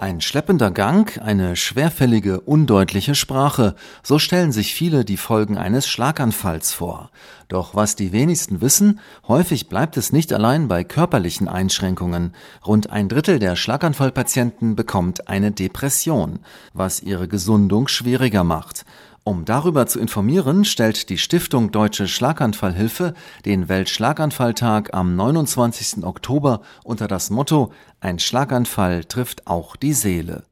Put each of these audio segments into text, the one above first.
Ein schleppender Gang, eine schwerfällige, undeutliche Sprache, so stellen sich viele die Folgen eines Schlaganfalls vor. Doch was die wenigsten wissen, häufig bleibt es nicht allein bei körperlichen Einschränkungen. Rund ein Drittel der Schlaganfallpatienten bekommt eine Depression, was ihre Gesundung schwieriger macht. Um darüber zu informieren, stellt die Stiftung Deutsche Schlaganfallhilfe den Weltschlaganfalltag am 29. Oktober unter das Motto Ein Schlaganfall trifft auch die Seele.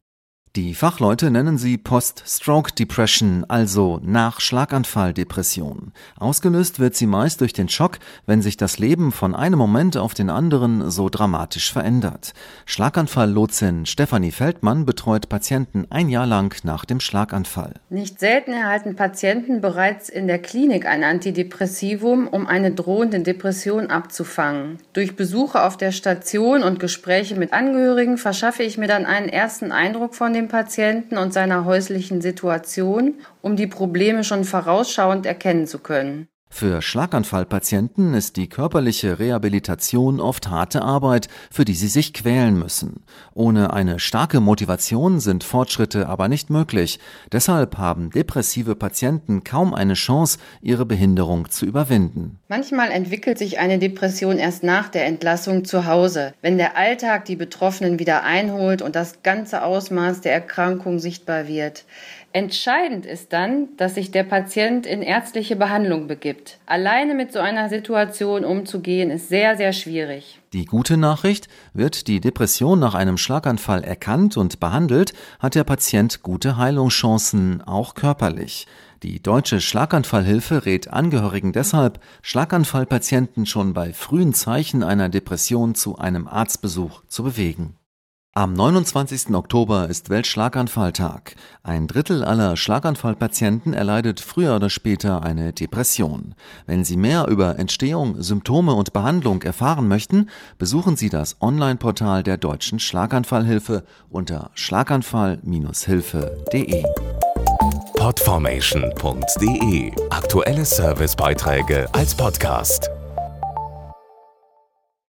Die Fachleute nennen sie Post-Stroke-Depression, also Nach-Schlaganfall-Depression. Ausgelöst wird sie meist durch den Schock, wenn sich das Leben von einem Moment auf den anderen so dramatisch verändert. Schlaganfall-Lotsin Stefanie Feldmann betreut Patienten ein Jahr lang nach dem Schlaganfall. Nicht selten erhalten Patienten bereits in der Klinik ein Antidepressivum, um eine drohende Depression abzufangen. Durch Besuche auf der Station und Gespräche mit Angehörigen verschaffe ich mir dann einen ersten Eindruck von dem dem Patienten und seiner häuslichen Situation, um die Probleme schon vorausschauend erkennen zu können. Für Schlaganfallpatienten ist die körperliche Rehabilitation oft harte Arbeit, für die sie sich quälen müssen. Ohne eine starke Motivation sind Fortschritte aber nicht möglich. Deshalb haben depressive Patienten kaum eine Chance, ihre Behinderung zu überwinden. Manchmal entwickelt sich eine Depression erst nach der Entlassung zu Hause, wenn der Alltag die Betroffenen wieder einholt und das ganze Ausmaß der Erkrankung sichtbar wird. Entscheidend ist dann, dass sich der Patient in ärztliche Behandlung begibt. Alleine mit so einer Situation umzugehen, ist sehr, sehr schwierig. Die gute Nachricht, wird die Depression nach einem Schlaganfall erkannt und behandelt, hat der Patient gute Heilungschancen, auch körperlich. Die Deutsche Schlaganfallhilfe rät Angehörigen deshalb, Schlaganfallpatienten schon bei frühen Zeichen einer Depression zu einem Arztbesuch zu bewegen. Am 29. Oktober ist Weltschlaganfalltag. Ein Drittel aller Schlaganfallpatienten erleidet früher oder später eine Depression. Wenn Sie mehr über Entstehung, Symptome und Behandlung erfahren möchten, besuchen Sie das Online-Portal der Deutschen Schlaganfallhilfe unter schlaganfall-hilfe.de. Podformation.de Aktuelle Servicebeiträge als Podcast.